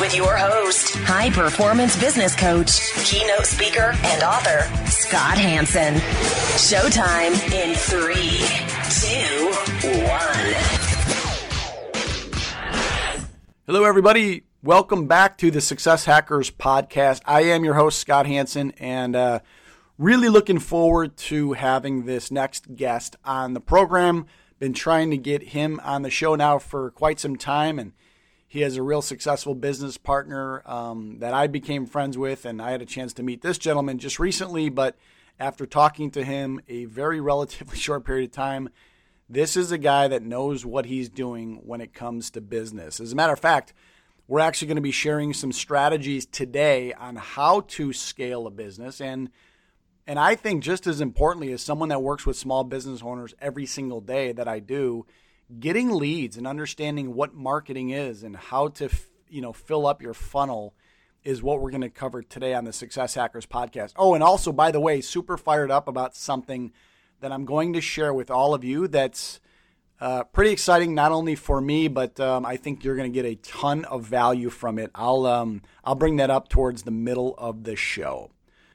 with your host, high performance business coach, keynote speaker, and author, Scott Hanson. Showtime in three, two, one. Hello, everybody. Welcome back to the Success Hackers podcast. I am your host, Scott Hanson, and uh, really looking forward to having this next guest on the program. Been trying to get him on the show now for quite some time, and he has a real successful business partner um, that I became friends with, and I had a chance to meet this gentleman just recently. But after talking to him a very relatively short period of time, this is a guy that knows what he's doing when it comes to business. As a matter of fact, we're actually going to be sharing some strategies today on how to scale a business and and I think just as importantly as someone that works with small business owners every single day that I do getting leads and understanding what marketing is and how to you know fill up your funnel is what we're going to cover today on the Success Hackers podcast. Oh, and also by the way, super fired up about something that I'm going to share with all of you that's uh, pretty exciting, not only for me, but um, I think you're going to get a ton of value from it. I'll um, I'll bring that up towards the middle of the show.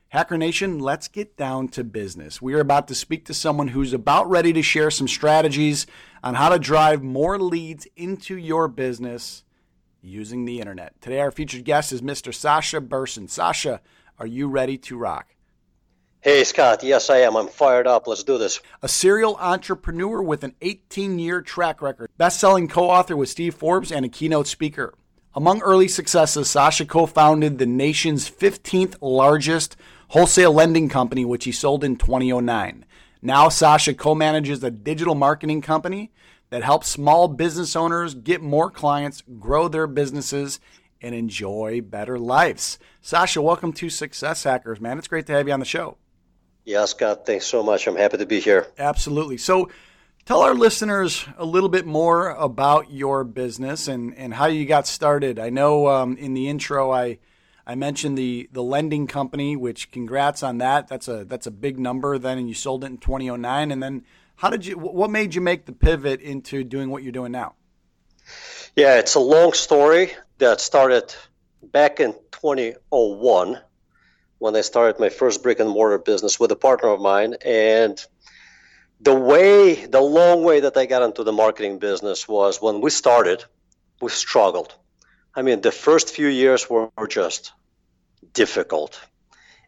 Hacker Nation, let's get down to business. We are about to speak to someone who's about ready to share some strategies on how to drive more leads into your business using the internet. Today, our featured guest is Mr. Sasha Bersin. Sasha, are you ready to rock? Hey, Scott. Yes, I am. I'm fired up. Let's do this. A serial entrepreneur with an 18 year track record, best selling co author with Steve Forbes, and a keynote speaker. Among early successes, Sasha co founded the nation's 15th largest wholesale lending company, which he sold in 2009. Now, Sasha co manages a digital marketing company that helps small business owners get more clients, grow their businesses, and enjoy better lives. Sasha, welcome to Success Hackers, man. It's great to have you on the show. Yeah, Scott, thanks so much. I'm happy to be here. Absolutely. So, tell our listeners a little bit more about your business and, and how you got started. I know um, in the intro, I I mentioned the the lending company, which congrats on that. That's a that's a big number. Then and you sold it in 2009. And then how did you? What made you make the pivot into doing what you're doing now? Yeah, it's a long story that started back in 2001 when I started my first brick and mortar business with a partner of mine. And the way, the long way that I got into the marketing business was when we started, we struggled. I mean, the first few years were just difficult.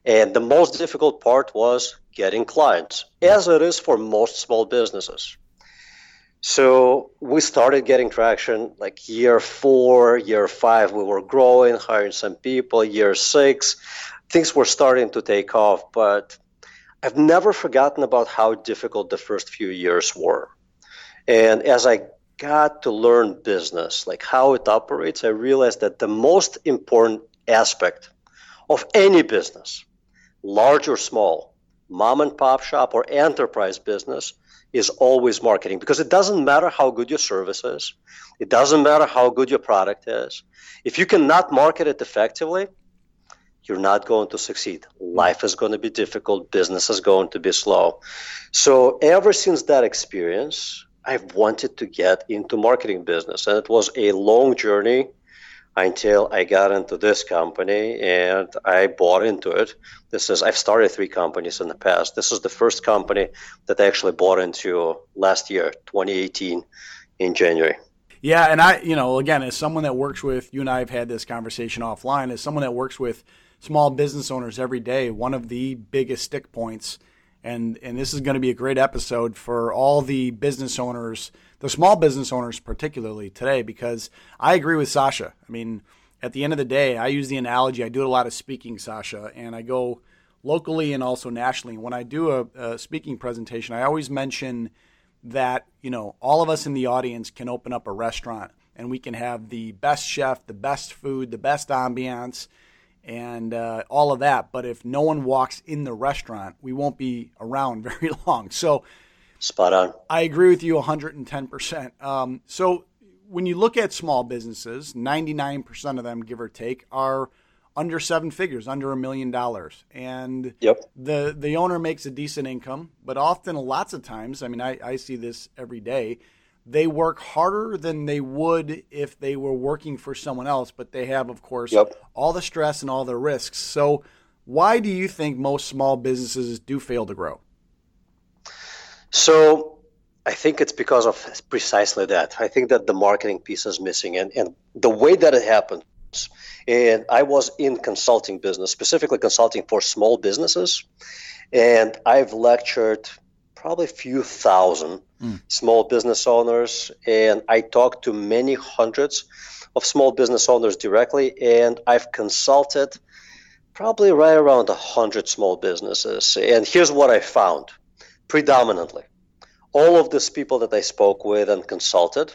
And the most difficult part was getting clients, as it is for most small businesses. So we started getting traction like year four, year five, we were growing, hiring some people. Year six, things were starting to take off, but I've never forgotten about how difficult the first few years were. And as I got to learn business, like how it operates, I realized that the most important aspect of any business, large or small, mom and pop shop or enterprise business, is always marketing because it doesn't matter how good your service is, it doesn't matter how good your product is. If you cannot market it effectively, you're not going to succeed. Life is going to be difficult, business is going to be slow. So, ever since that experience, I've wanted to get into marketing business, and it was a long journey until I got into this company and I bought into it. This is I've started three companies in the past. This is the first company that I actually bought into last year, 2018 in January. Yeah, and I, you know, again, as someone that works with you and I have had this conversation offline, as someone that works with small business owners every day, one of the biggest stick points and and this is going to be a great episode for all the business owners the small business owners particularly today because I agree with Sasha. I mean, at the end of the day, I use the analogy. I do a lot of speaking, Sasha, and I go locally and also nationally. When I do a, a speaking presentation, I always mention that you know all of us in the audience can open up a restaurant and we can have the best chef, the best food, the best ambiance, and uh, all of that. But if no one walks in the restaurant, we won't be around very long. So, spot on. I agree with you 110%. Um, so, when you look at small businesses, 99% of them, give or take, are under seven figures, under a million dollars. And yep. the, the owner makes a decent income, but often, lots of times, I mean, I, I see this every day they work harder than they would if they were working for someone else, but they have, of course, yep. all the stress and all the risks. So, why do you think most small businesses do fail to grow? So, I think it's because of precisely that. I think that the marketing piece is missing, and, and the way that it happens. And I was in consulting business, specifically consulting for small businesses, and I've lectured probably a few thousand mm. small business owners, and I talked to many hundreds of small business owners directly, and I've consulted probably right around a hundred small businesses. And here's what I found: predominantly, all of these people that I spoke with and consulted,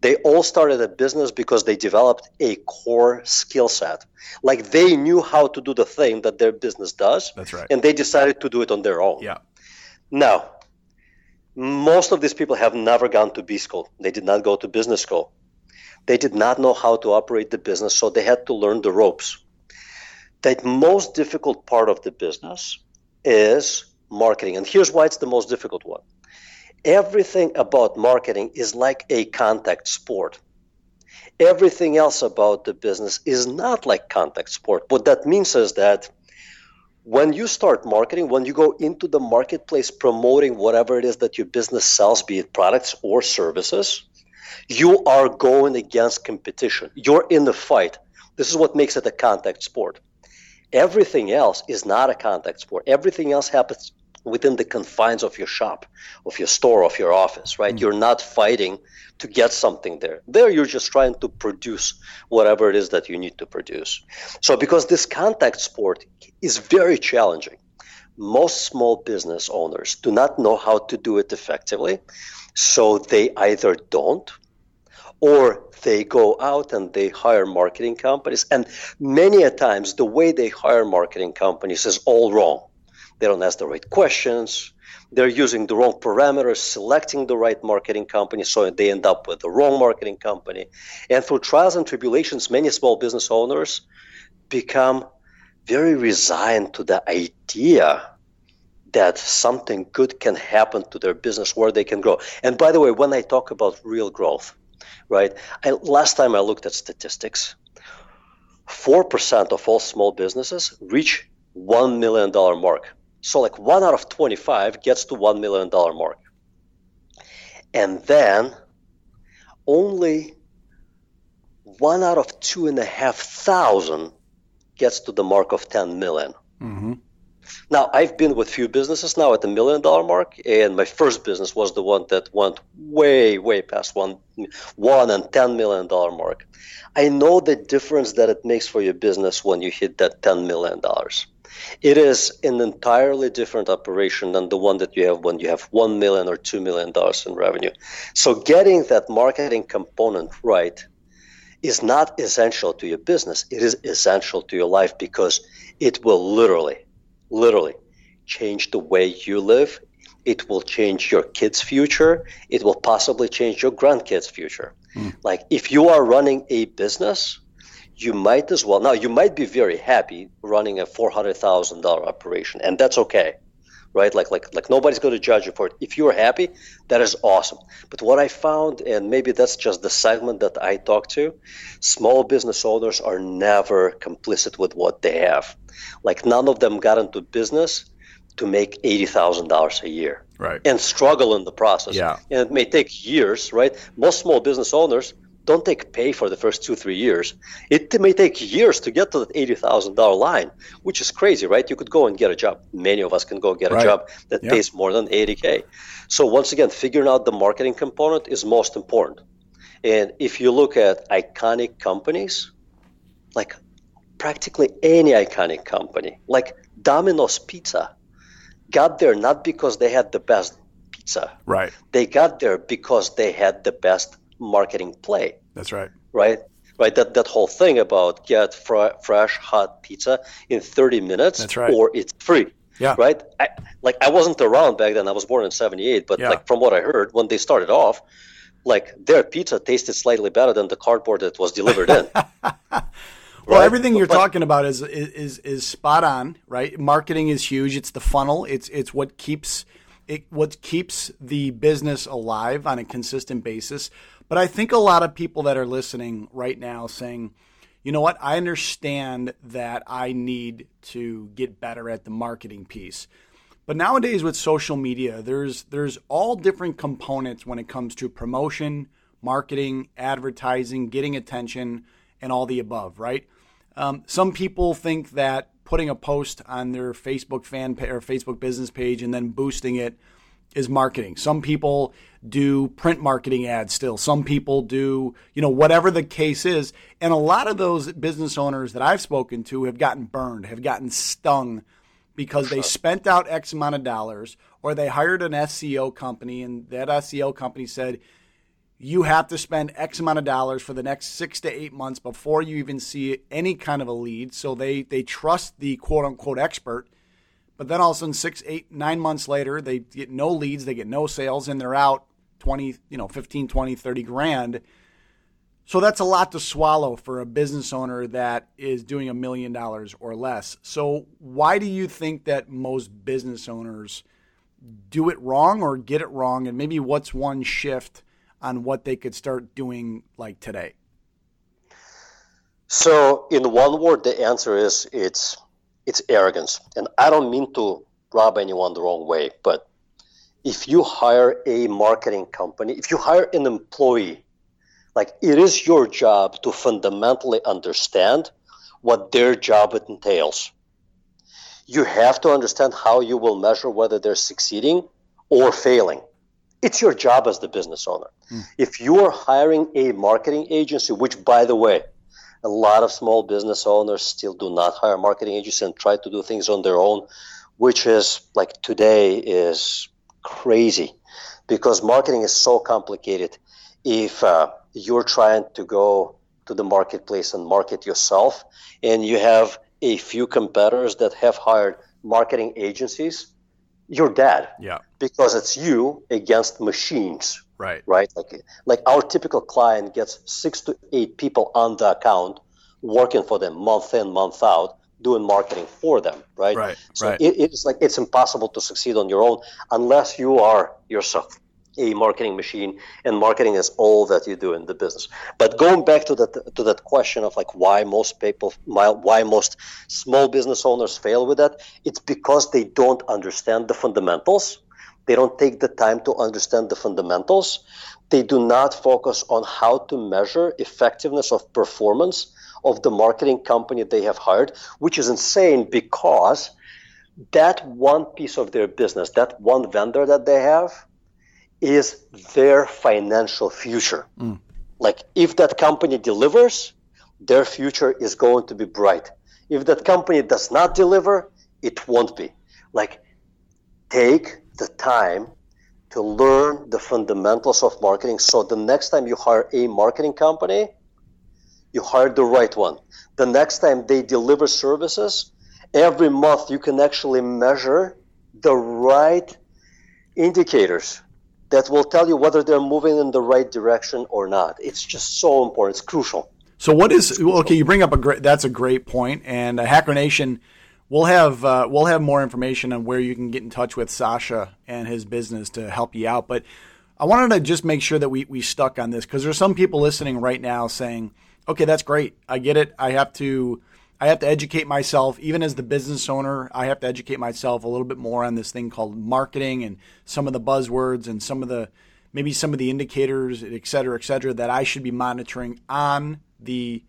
they all started a business because they developed a core skill set. Like they knew how to do the thing that their business does. That's right. And they decided to do it on their own. Yeah. Now, most of these people have never gone to B school. They did not go to business school. They did not know how to operate the business, so they had to learn the ropes. The most difficult part of the business is marketing. And here's why it's the most difficult one everything about marketing is like a contact sport. Everything else about the business is not like contact sport. What that means is that when you start marketing, when you go into the marketplace promoting whatever it is that your business sells, be it products or services, you are going against competition. You're in the fight. This is what makes it a contact sport. Everything else is not a contact sport. Everything else happens within the confines of your shop, of your store, of your office, right? Mm-hmm. You're not fighting to get something there. There, you're just trying to produce whatever it is that you need to produce. So, because this contact sport is very challenging, most small business owners do not know how to do it effectively. So, they either don't or they go out and they hire marketing companies. And many a times, the way they hire marketing companies is all wrong. They don't ask the right questions they're using the wrong parameters, selecting the right marketing company, so they end up with the wrong marketing company. And through trials and tribulations, many small business owners become very resigned to the idea that something good can happen to their business where they can grow. And by the way, when I talk about real growth, right? I, last time I looked at statistics, 4% of all small businesses reach $1 million mark. So like one out of 25 gets to $1 million mark. And then only one out of two and a half thousand gets to the mark of 10 million. Mm-hmm. Now, I've been with few businesses now at the million dollar mark, and my first business was the one that went way, way past one, one and ten million dollar mark. I know the difference that it makes for your business when you hit that ten million dollars. It is an entirely different operation than the one that you have when you have one million or two million dollars in revenue. So getting that marketing component right is not essential to your business. It is essential to your life because it will literally, literally change the way you live. It will change your kids' future. It will possibly change your grandkids' future. Mm. Like if you are running a business, you might as well now you might be very happy running a four hundred thousand dollar operation, and that's okay, right? Like like like nobody's going to judge you for it. If you're happy, that is awesome. But what I found, and maybe that's just the segment that I talk to, small business owners are never complicit with what they have. Like none of them got into business to make eighty thousand dollars a year, right? And struggle in the process. Yeah, and it may take years, right? Most small business owners don't take pay for the first two three years. It may take years to get to that $80000 line which is crazy right? You could go and get a job. Many of us can go get a right. job that pays more than 80k so once again figuring out the marketing component is most important. And if you look at iconic companies like practically any iconic company like domino's pizza got there not because they had the best pizza. Right. They got there because they had the best marketing play. That's right. Right? right? That that whole thing about get fr- fresh hot pizza in 30 minutes, That's right. or it's free. Yeah. Right. I, like I wasn't around back then. I was born in '78, but Yeah. like from what I heard, when they started off, like their pizza tasted slightly better than the cardboard that was delivered in. Well, Right? everything you're But- talking about is, is is is spot on, right? Marketing is huge. It's the funnel. It's it's what keeps it what keeps the business alive on a consistent basis. But I think a lot of people that are listening right now saying, you know what? I understand that I need to get better at the marketing piece. But nowadays with social media, there's there's all different components when it comes to promotion, marketing, advertising, getting attention, and all the above, right? Um, some people think that putting a post on their Facebook fan pa- or Facebook business page and then boosting it is marketing. Some people do print marketing ads still. Some people do, you know, whatever the case is. And a lot of those business owners that I've spoken to have gotten burned, have gotten stung because they spent out X amount of dollars or they hired an SEO company and that SEO company said, you have to spend X amount of dollars for the next six to eight months before you even see any kind of a lead. So they they trust the quote unquote expert. But then all of a sudden, six, eight, nine months later, they get no leads, they get no sales, and they're out 20, you know, 15, 20, 30 grand. So that's a lot to swallow for a business owner that is doing a million dollars or less. So why do you think that most business owners do it wrong or get it wrong? And maybe what's one shift on what they could start doing like today? So, in one word, the answer is it's it's arrogance, and I don't mean to rub anyone the wrong way, but if you hire a marketing company, if you hire an employee, like it is your job to fundamentally understand what their job entails. You have to understand how you will measure whether they're succeeding or failing. It's your job as the business owner. Hmm. If you are hiring a marketing agency, which, by the way, a lot of small business owners still do not hire marketing agencies and try to do things on their own, which is like today is crazy because marketing is so complicated. If uh, you're trying to go to the marketplace and market yourself, and you have a few competitors that have hired marketing agencies, you're dead Yeah. because it's you against machines Right. right? Like like our typical client gets six to eight people on the account working for them month in, month out, doing marketing for them, right? Right, So right. It, it's like it's impossible to succeed on your own unless you are yourself a marketing machine and marketing is all that you do in the business but going back to that to that question of like why most people why why most small business owners fail with that it's because they don't understand the fundamentals they don't take the time to understand the fundamentals. They do not focus on how to measure effectiveness of performance of the marketing company they have hired, which is insane because that one piece of their business, that one vendor that they have, is their financial future. Mm. Like if that company delivers, their future is going to be bright. If that company does not deliver, it won't be. Like take the time to learn the fundamentals of marketing so the next time you hire a marketing company you hire the right one the next time they deliver services every month you can actually measure the right indicators that will tell you whether they're moving in the right direction or not it's just so important it's crucial So what is okay? You bring up a great. That's a great point. And Hacker Nation, we'll have uh, we'll have more information on where you can get in touch with Sasha and his business to help you out. But I wanted to just make sure that we we stuck on this because there's some people listening right now saying, "Okay, that's great. I get it. I have to." I have to educate myself, even as the business owner. I have to educate myself a little bit more on this thing called marketing and some of the buzzwords and some of the maybe some of the indicators, et cetera, et cetera, that I should be monitoring on the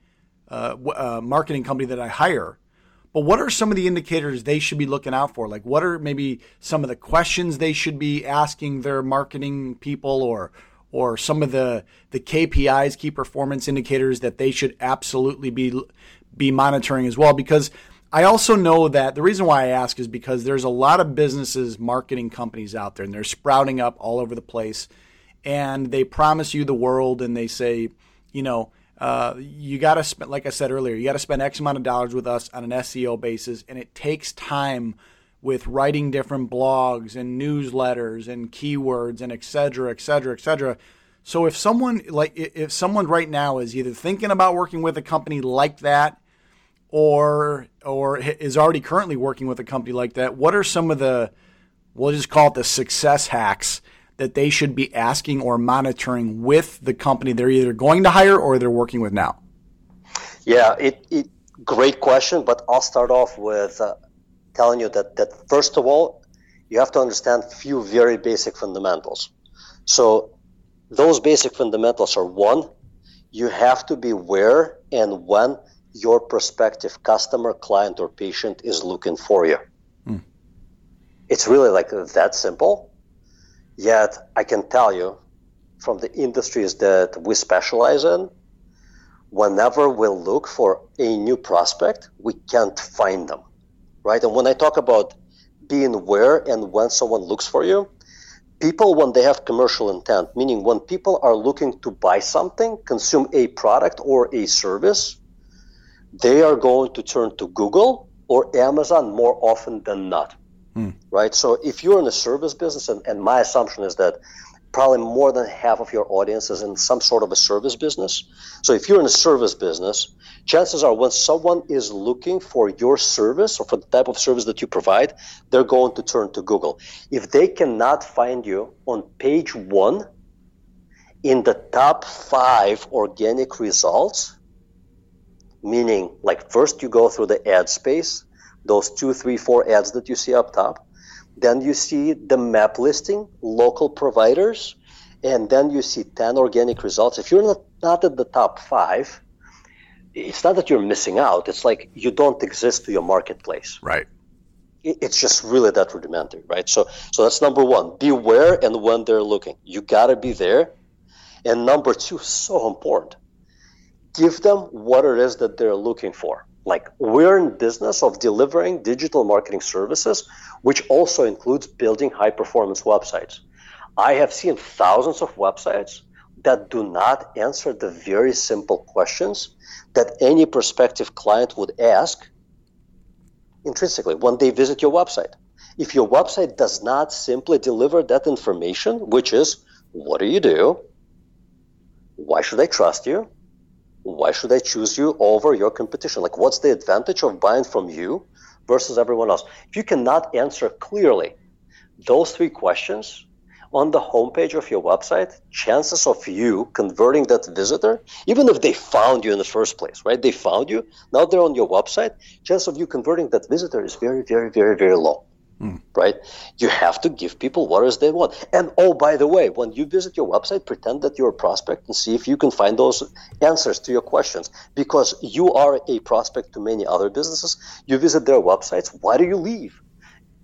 uh, uh, marketing company that I hire. But what are some of the indicators they should be looking out for? Like, what are maybe some of the questions they should be asking their marketing people, or or some of the the KPIs, key performance indicators that they should absolutely be be monitoring as well? Because I also know that the reason why I ask is because there's a lot of businesses, marketing companies out there, and they're sprouting up all over the place, and they promise you the world, and they say, you know, uh, you got to spend, like I said earlier, you got to spend X amount of dollars with us on an SEO basis, and it takes time with writing different blogs and newsletters and keywords and et cetera, et cetera, et cetera. So if someone like if someone right now is either thinking about working with a company like that, or or is already currently working with a company like that, what are some of the we'll just call it the success hacks that they should be asking or monitoring with the company they're either going to hire or they're working with now? Yeah, it, it great question, but I'll start off with uh, telling you that that first of all, you have to understand a few very basic fundamentals. So those basic fundamentals are one, you have to be where and when your prospective customer, client, or patient is looking for you. Hmm. It's really like that simple. Yet I can tell you from the industries that we specialize in, whenever we look for a new prospect, we can't find them. Right? And when I talk about being where and when someone looks for you, people when they have commercial intent, meaning when people are looking to buy something, consume a product or a service, they are going to turn to Google or Amazon more often than not. Mm. Right? So if you're in a service business, and, and my assumption is that probably more than half of your audience is in some sort of a service business. So if you're in a service business, chances are when someone is looking for your service or for the type of service that you provide, they're going to turn to Google. If they cannot find you on page one in the top five organic results, meaning like first you go through the ad space, those two, three, four ads that you see up top. Then you see the map listing, local providers, and then you see 10 organic results. If you're not, not at the top five, it's not that you're missing out. It's like you don't exist to your marketplace. Right. It's just really that rudimentary, right? So, so that's number one. Be where and when they're looking. You got to be there. And number two, so important. Give them what it is that they're looking for like we're in business of delivering digital marketing services which also includes building high performance websites. I have seen thousands of websites that do not answer the very simple questions that any prospective client would ask intrinsically when they visit your website. If your website does not simply deliver that information which is what do you do? Why should i trust you why should I choose you over your competition? Like, what's the advantage of buying from you versus everyone else? If you cannot answer clearly those three questions on the homepage of your website, chances of you converting that visitor, even if they found you in the first place, right? They found you, now they're on your website, chance of you converting that visitor is very, very, very, very low. Mm. Right? You have to give people what is they want. And oh, by the way, when you visit your website, pretend that you're a prospect and see if you can find those answers to your questions. Because you are a prospect to many other businesses. You visit their websites. Why do you leave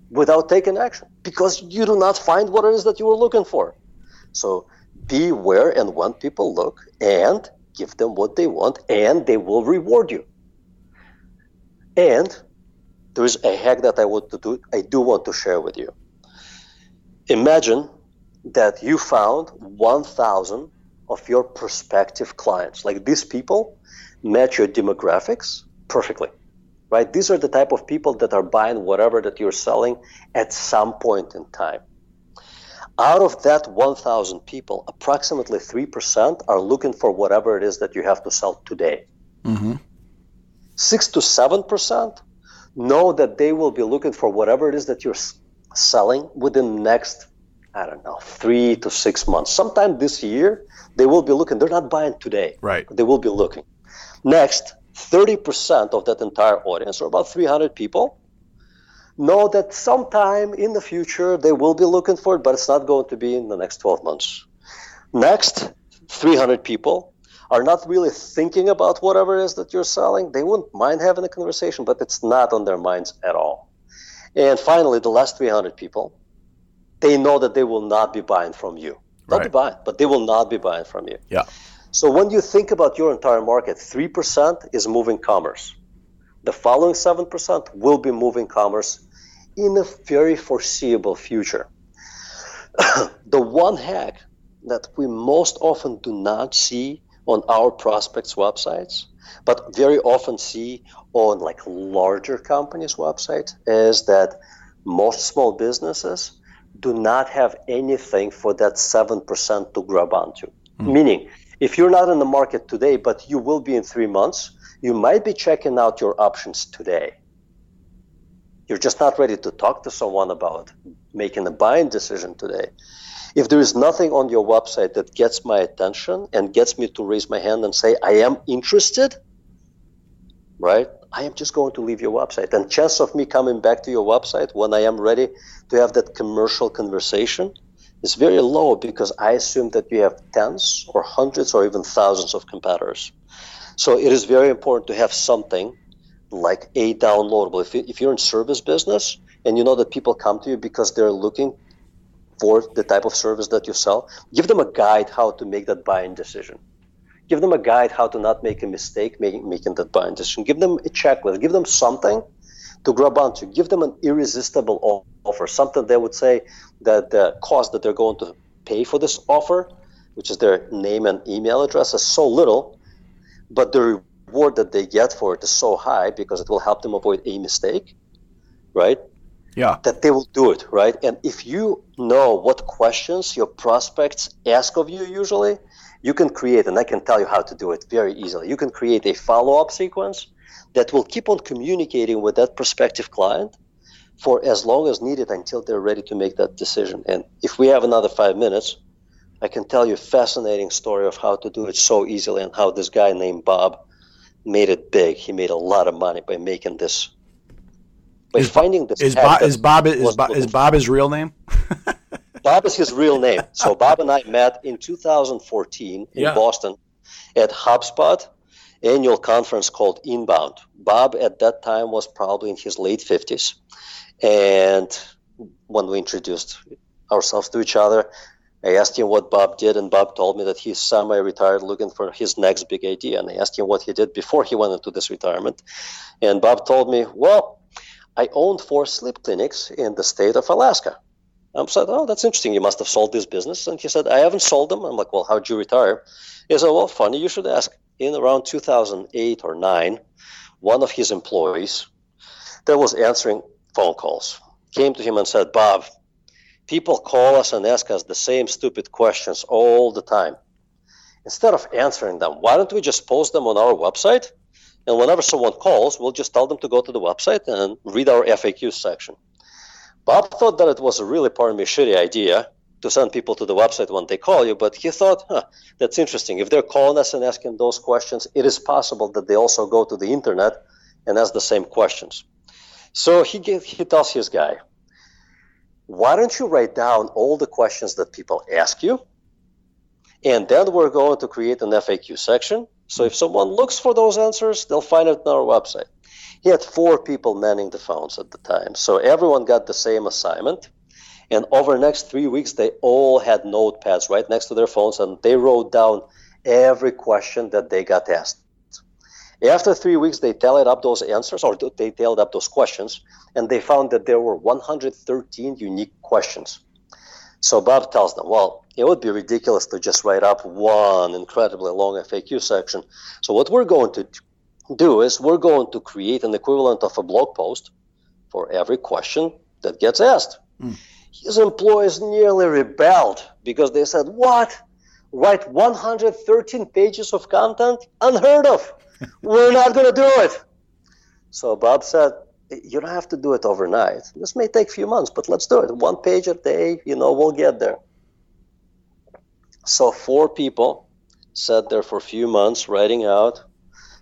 without taking action? Because you do not find what it is that you were looking for. So be where and when people look and give them what they want, and they will reward you. And there is a hack that I want to do. I do want to share with you. Imagine that you found 1,000 of your prospective clients. Like these people match your demographics perfectly, right? These are the type of people that are buying whatever that you're selling at some point in time. Out of that 1,000 people, approximately 3% are looking for whatever it is that you have to sell today. Mm-hmm. 6 to 7% know that they will be looking for whatever it is that you're selling within the next I don't know, three to six months. Sometime this year, they will be looking. They're not buying today. Right. They will be looking. Next, 30% of that entire audience, or about 300 people, know that sometime in the future they will be looking for it, but it's not going to be in the next 12 months. Next, 300 people are not really thinking about whatever it is that you're selling, they wouldn't mind having a conversation, but it's not on their minds at all. And finally, the last 300 people, they know that they will not be buying from you. They'll right. be buying, but they will not be buying from you. Yeah. So when you think about your entire market, 3% is moving commerce. The following 7% will be moving commerce in a very foreseeable future. the one hack that we most often do not see on our prospects' websites, but very often see on like larger companies' websites is that most small businesses do not have anything for that 7% to grab onto. Mm. Meaning, if you're not in the market today, but you will be in three months, you might be checking out your options today. You're just not ready to talk to someone about making a buying decision today. If there is nothing on your website that gets my attention and gets me to raise my hand and say, I am interested, right? I am just going to leave your website. And chance of me coming back to your website when I am ready to have that commercial conversation is very low because I assume that you have tens or hundreds or even thousands of competitors. So it is very important to have something like a downloadable. If, if you're in service business and you know that people come to you because they're looking for the type of service that you sell, give them a guide how to make that buying decision. Give them a guide how to not make a mistake making, making that buying decision. Give them a checklist. Give them something to grab onto. Give them an irresistible offer, something they would say that the cost that they're going to pay for this offer, which is their name and email address, is so little, but the reward that they get for it is so high because it will help them avoid a mistake, right? Yeah. That they will do it, right? And if you know what questions your prospects ask of you usually, you can create, and I can tell you how to do it very easily. You can create a follow up sequence that will keep on communicating with that prospective client for as long as needed until they're ready to make that decision. And if we have another five minutes, I can tell you a fascinating story of how to do it so easily and how this guy named Bob made it big. He made a lot of money by making this. By is, finding this. Is Bob, is Bob is Bob, is Bob his real name? Bob is his real name. So Bob and I met in 2014 in yeah. Boston at HubSpot annual conference called Inbound. Bob at that time was probably in his late 50s. And when we introduced ourselves to each other, I asked him what Bob did, and Bob told me that he's semi retired looking for his next big idea. And I asked him what he did before he went into this retirement. And Bob told me, Well, I owned four sleep clinics in the state of Alaska. Um, I said, Oh, that's interesting. You must have sold this business. And he said, I haven't sold them. I'm like, Well, how'd you retire? He said, Well, funny, you should ask. In around 2008 or 9, one of his employees that was answering phone calls came to him and said, Bob, people call us and ask us the same stupid questions all the time. Instead of answering them, why don't we just post them on our website? And whenever someone calls, we'll just tell them to go to the website and read our FAQ section. Bob thought that it was a really, pardon me, shitty idea to send people to the website when they call you, but he thought, huh, that's interesting. If they're calling us and asking those questions, it is possible that they also go to the internet and ask the same questions. So he, gave, he tells his guy, why don't you write down all the questions that people ask you? And then we're going to create an FAQ section. So if someone looks for those answers, they'll find it on our website. He had four people manning the phones at the time. So everyone got the same assignment. And over the next three weeks, they all had notepads right next to their phones and they wrote down every question that they got asked. After three weeks, they tallied up those answers or they tallied up those questions and they found that there were 113 unique questions. So Bob tells them, well, it would be ridiculous to just write up one incredibly long FAQ section. So what we're going to do is we're going to create an equivalent of a blog post for every question that gets asked. Mm. His employees nearly rebelled because they said, What? Write 113 pages of content? Unheard of. We're not going to do it. So Bob said, You don't have to do it overnight. This may take a few months, but let's do it. One page a day, you know, we'll get there. So four people sat there for a few months writing out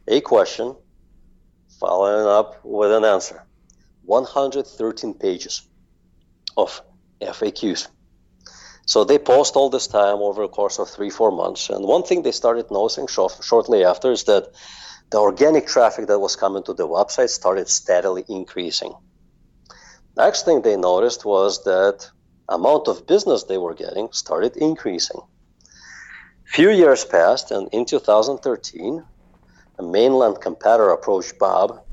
a question, following up with an answer. 113 pages of FAQs. So they post all this time over a course of three, four months. And one thing they started noticing shortly after is that the organic traffic that was coming to the website started steadily increasing. Next thing they noticed was that amount of business they were getting started increasing. Few years passed, and in 2013, a mainland competitor approached Bob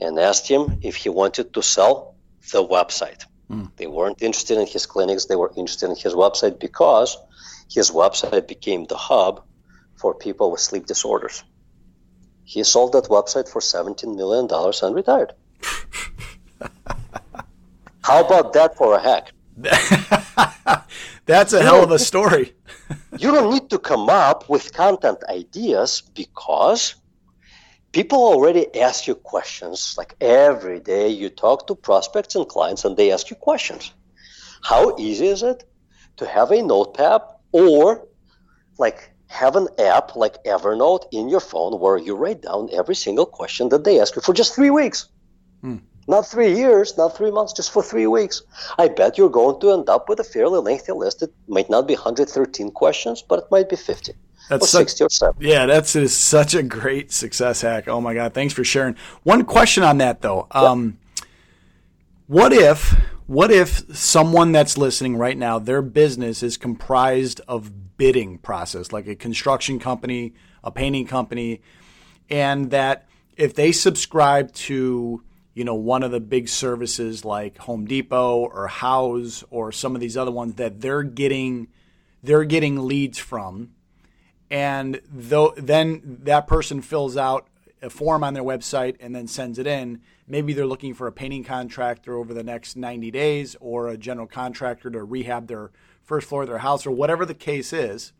and asked him if he wanted to sell the website. Mm. They weren't interested in his clinics, they were interested in his website because his website became the hub for people with sleep disorders. He sold that website for $17 million and retired. How about that for a hack? That's a you hell of a story. you don't need to come up with content ideas because people already ask you questions. Like every day, you talk to prospects and clients and they ask you questions. How easy is it to have a notepad or like have an app like Evernote in your phone where you write down every single question that they ask you for just three weeks? Hmm. Not three years, not three months, just for three weeks. I bet you're going to end up with a fairly lengthy list. It might not be 113 questions, but it might be 50. That's or such, 60 or 70. Yeah, that's is such a great success hack. Oh my God. Thanks for sharing. One question on that though. Um, what if what if someone that's listening right now, their business is comprised of bidding process, like a construction company, a painting company, and that if they subscribe to you know, one of the big services like Home Depot or Houzz or some of these other ones that they're getting they're getting leads from. And though then that person fills out a form on their website and then sends it in. Maybe they're looking for a painting contractor over the next 90 days or a general contractor to rehab their first floor of their house or whatever the case is.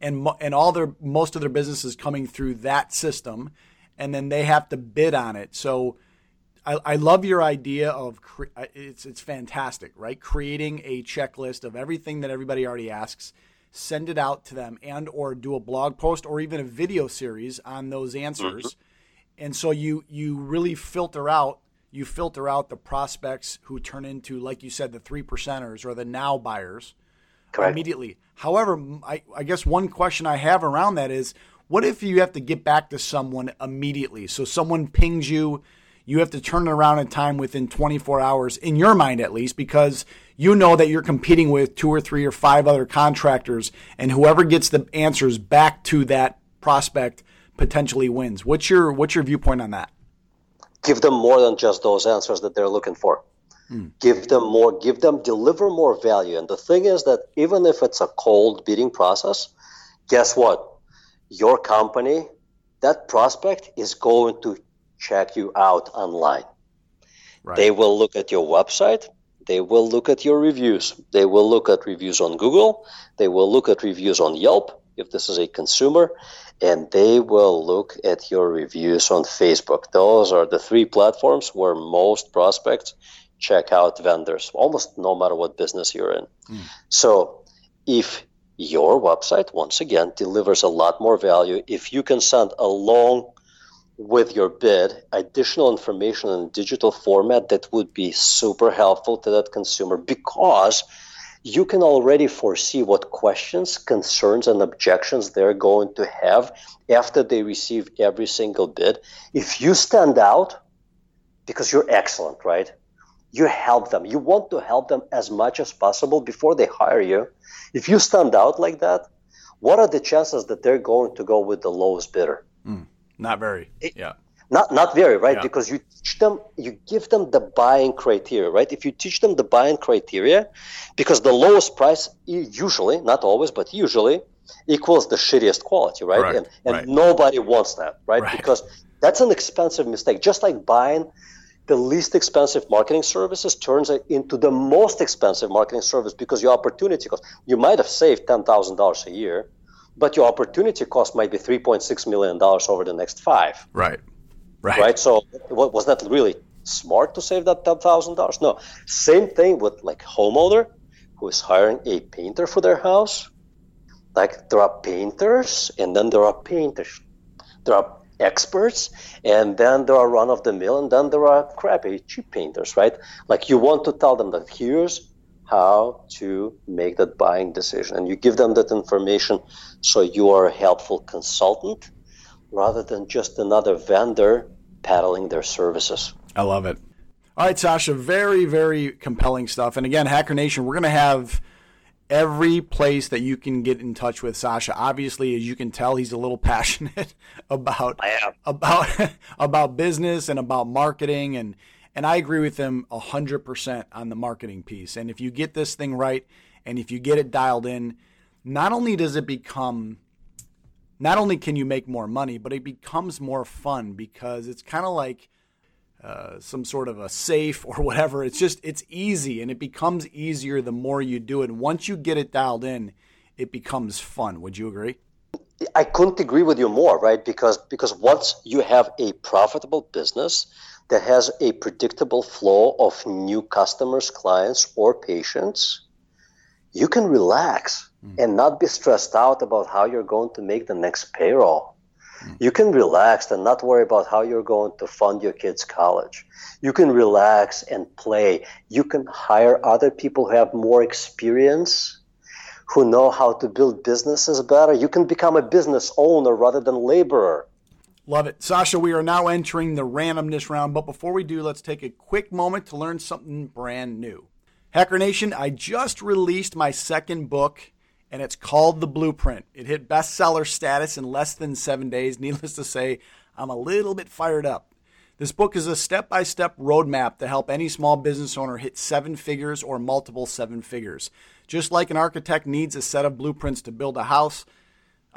And and all their most of their business is coming through that system and then they have to bid on it. So I, I love your idea of cre- it's it's fantastic, right? Creating a checklist of everything that everybody already asks, send it out to them, and or do a blog post or even a video series on those answers. Mm-hmm. And so you you really filter out you filter out the prospects who turn into, like you said, the three percenters or the now buyers Correct. immediately. However, I, I guess one question I have around that is, what if you have to get back to someone immediately? So someone pings you you have to turn it around in time within 24 hours, in your mind at least, because you know that you're competing with two or three or five other contractors, and whoever gets the answers back to that prospect potentially wins. What's your what's your viewpoint on that? Give them more than just those answers that they're looking for. Hmm. Give them more, give them, deliver more value. And the thing is that even if it's a cold bidding process, guess what? Your company, that prospect is going to check you out online. Right. They will look at your website. They will look at your reviews. They will look at reviews on Google. They will look at reviews on Yelp if this is a consumer. And they will look at your reviews on Facebook. Those are the three platforms where most prospects check out vendors, almost no matter what business you're in. Mm. So if your website, once again, delivers a lot more value, if you can send a long with your bid additional information in digital format that would be super helpful to that consumer because you can already foresee what questions, concerns, and objections they're going to have after they receive every single bid. If you stand out, because you're excellent, right? You help them. You want to help them as much as possible before they hire you. If you stand out like that, what are the chances that they're going to go with the lowest bidder? Mm. Not very. It, yeah. Not not very, right? Yeah. Because you teach them, you give them the buying criteria, right? If you teach them the buying criteria, because the lowest price usually, not always, but usually equals the shittiest quality, right? Correct. And and right. nobody wants that, right? right? Because that's an expensive mistake. Just like buying the least expensive marketing services turns into the most expensive marketing service because your opportunity cost. You might have saved ten thousand dollars a year, but your opportunity cost might be 3.6 million dollars over the next five. Right. Right. Right. So was that really smart to save that ten thousand dollars? No. Same thing with like homeowner who is hiring a painter for their house. Like there are painters, and then there are painters. There are experts, and then there are run of the mill, and then there are crappy cheap painters, right? Like you want to tell them that here's how to make that buying decision. And you give them that information so you are a helpful consultant rather than just another vendor peddling their services. I love it. All right, Sasha, very, very compelling stuff. And again, Hacker Nation, we're going to have every place that you can get in touch with Sasha. Obviously, as you can tell, he's a little passionate about about about business and about marketing and and I agree with him 100% on the marketing piece. And if you get this thing right and if you get it dialed in, not only does it become not only can you make more money, but it becomes more fun because it's kind of like uh, some sort of a safe or whatever. It's just it's easy and it becomes easier the more you do it. Once you get it dialed in, it becomes fun. Would you agree? I couldn't agree with you more, right? Because because once you have a profitable business that has a predictable flow of new customers, clients, or patients, you can relax mm. and not be stressed out about how you're going to make the next payroll. Mm. You can relax and not worry about how you're going to fund your kids' college. You can relax and play. You can hire other people who have more experience, who know how to build businesses better. You can become a business owner rather than laborer. Love it. Sasha, we are now entering the randomness round, but before we do, let's take a quick moment to learn something brand new. Hacker Nation, I just released my second book, and it's called The Blueprint. It hit bestseller status in less than seven days. Needless to say, I'm a little bit fired up. This book is a step by step roadmap to help any small business owner hit seven figures or multiple seven figures. Just like an architect needs a set of blueprints to build a house,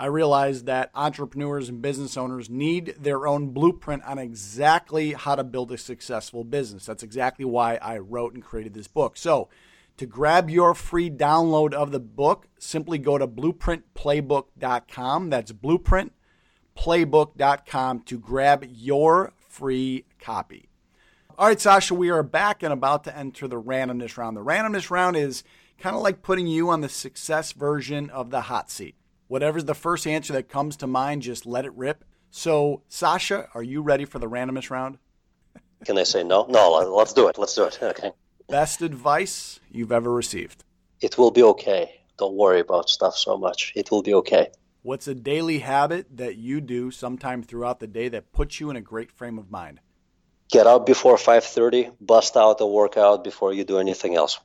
I realized that entrepreneurs and business owners need their own blueprint on exactly how to build a successful business. That's exactly why I wrote and created this book. So, to grab your free download of the book, simply go to blueprintplaybook.com. That's blueprintplaybook.com to grab your free copy. All right, Sasha, we are back and about to enter the randomness round. The randomness round is kind of like putting you on the success version of the hot seat. Whatever's the first answer that comes to mind, just let it rip. So, Sasha, are you ready for the randomness round? Can I say no? No, let's do it. Let's do it. Okay. Best advice you've ever received? It will be okay. Don't worry about stuff so much. It will be okay. What's a daily habit that you do sometime throughout the day that puts you in a great frame of mind? Get out before 5:30, bust out a workout before you do anything else.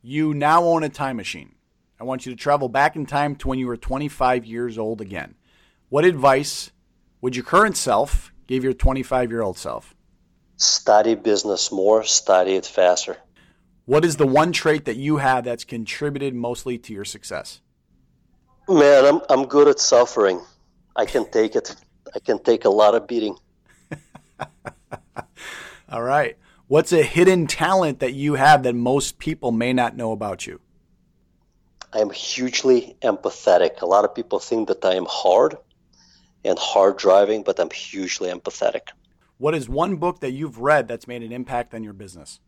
You now own a time machine. I want you to travel back in time to when you were 25 years old again. What advice would your current self give your 25 year old self? Study business more, study it faster. What is the one trait that you have that's contributed mostly to your success? Man, I'm, I'm good at suffering. I can take it. I can take a lot of beating. All right. What's a hidden talent that you have that most people may not know about you? I am hugely empathetic. A lot of people think that I am hard and hard driving, but I'm hugely empathetic. What is one book that you've read that's made an impact on your business?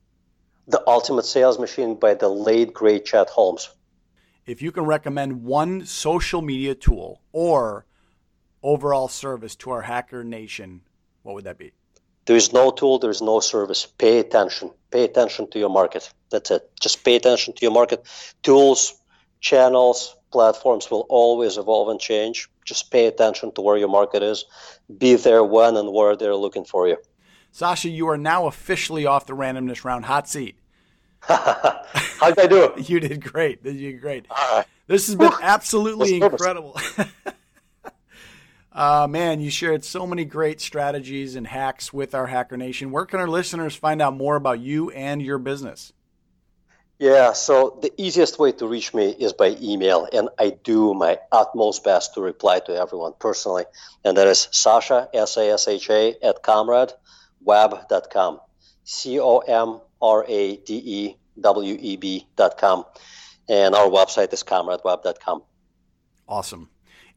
The Ultimate Sales Machine by the late great Chet Holmes. If you can recommend one social media tool or overall service to our hacker nation, what would that be? There is no tool, there is no service. Pay attention. Pay attention to your market. That's it. Just pay attention to your market. Tools, channels, platforms will always evolve and change. Just pay attention to where your market is. Be there when and where they're looking for you. Sasha, you are now officially off the randomness round hot seat. How did I do it? you did great. You did great. This has been absolutely incredible. uh, man, you shared so many great strategies and hacks with our Hacker Nation. Where can our listeners find out more about you and your business? Yeah, so the easiest way to reach me is by email, and I do my utmost best to reply to everyone personally. And that is Sasha, S A S H A, at comradeweb.com. C O M R A D E W E B.com. And our website is comradeweb.com. Awesome.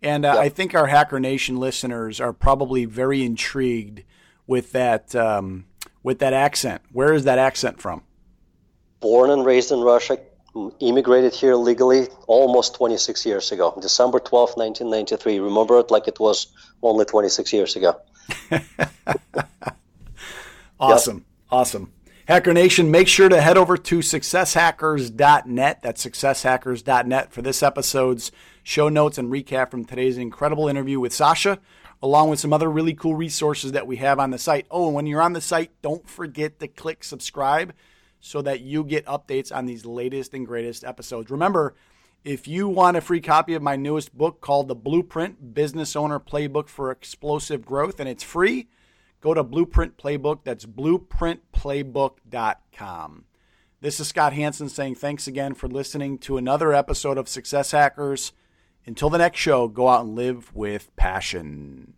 And uh, yep. I think our Hacker Nation listeners are probably very intrigued with that um, with that accent. Where is that accent from? Born and raised in Russia, immigrated here legally almost 26 years ago, December 12, 1993. Remember it like it was only 26 years ago. awesome. Yep. Awesome. Hacker Nation, make sure to head over to successhackers.net. That's successhackers.net for this episode's show notes and recap from today's incredible interview with Sasha, along with some other really cool resources that we have on the site. Oh, and when you're on the site, don't forget to click subscribe so that you get updates on these latest and greatest episodes. Remember, if you want a free copy of my newest book called The Blueprint Business Owner Playbook for Explosive Growth, and it's free, go to Blueprint Playbook. That's blueprintplaybook.com. This is Scott Hanson saying thanks again for listening to another episode of Success Hackers, Until the next show, go out and live with passion.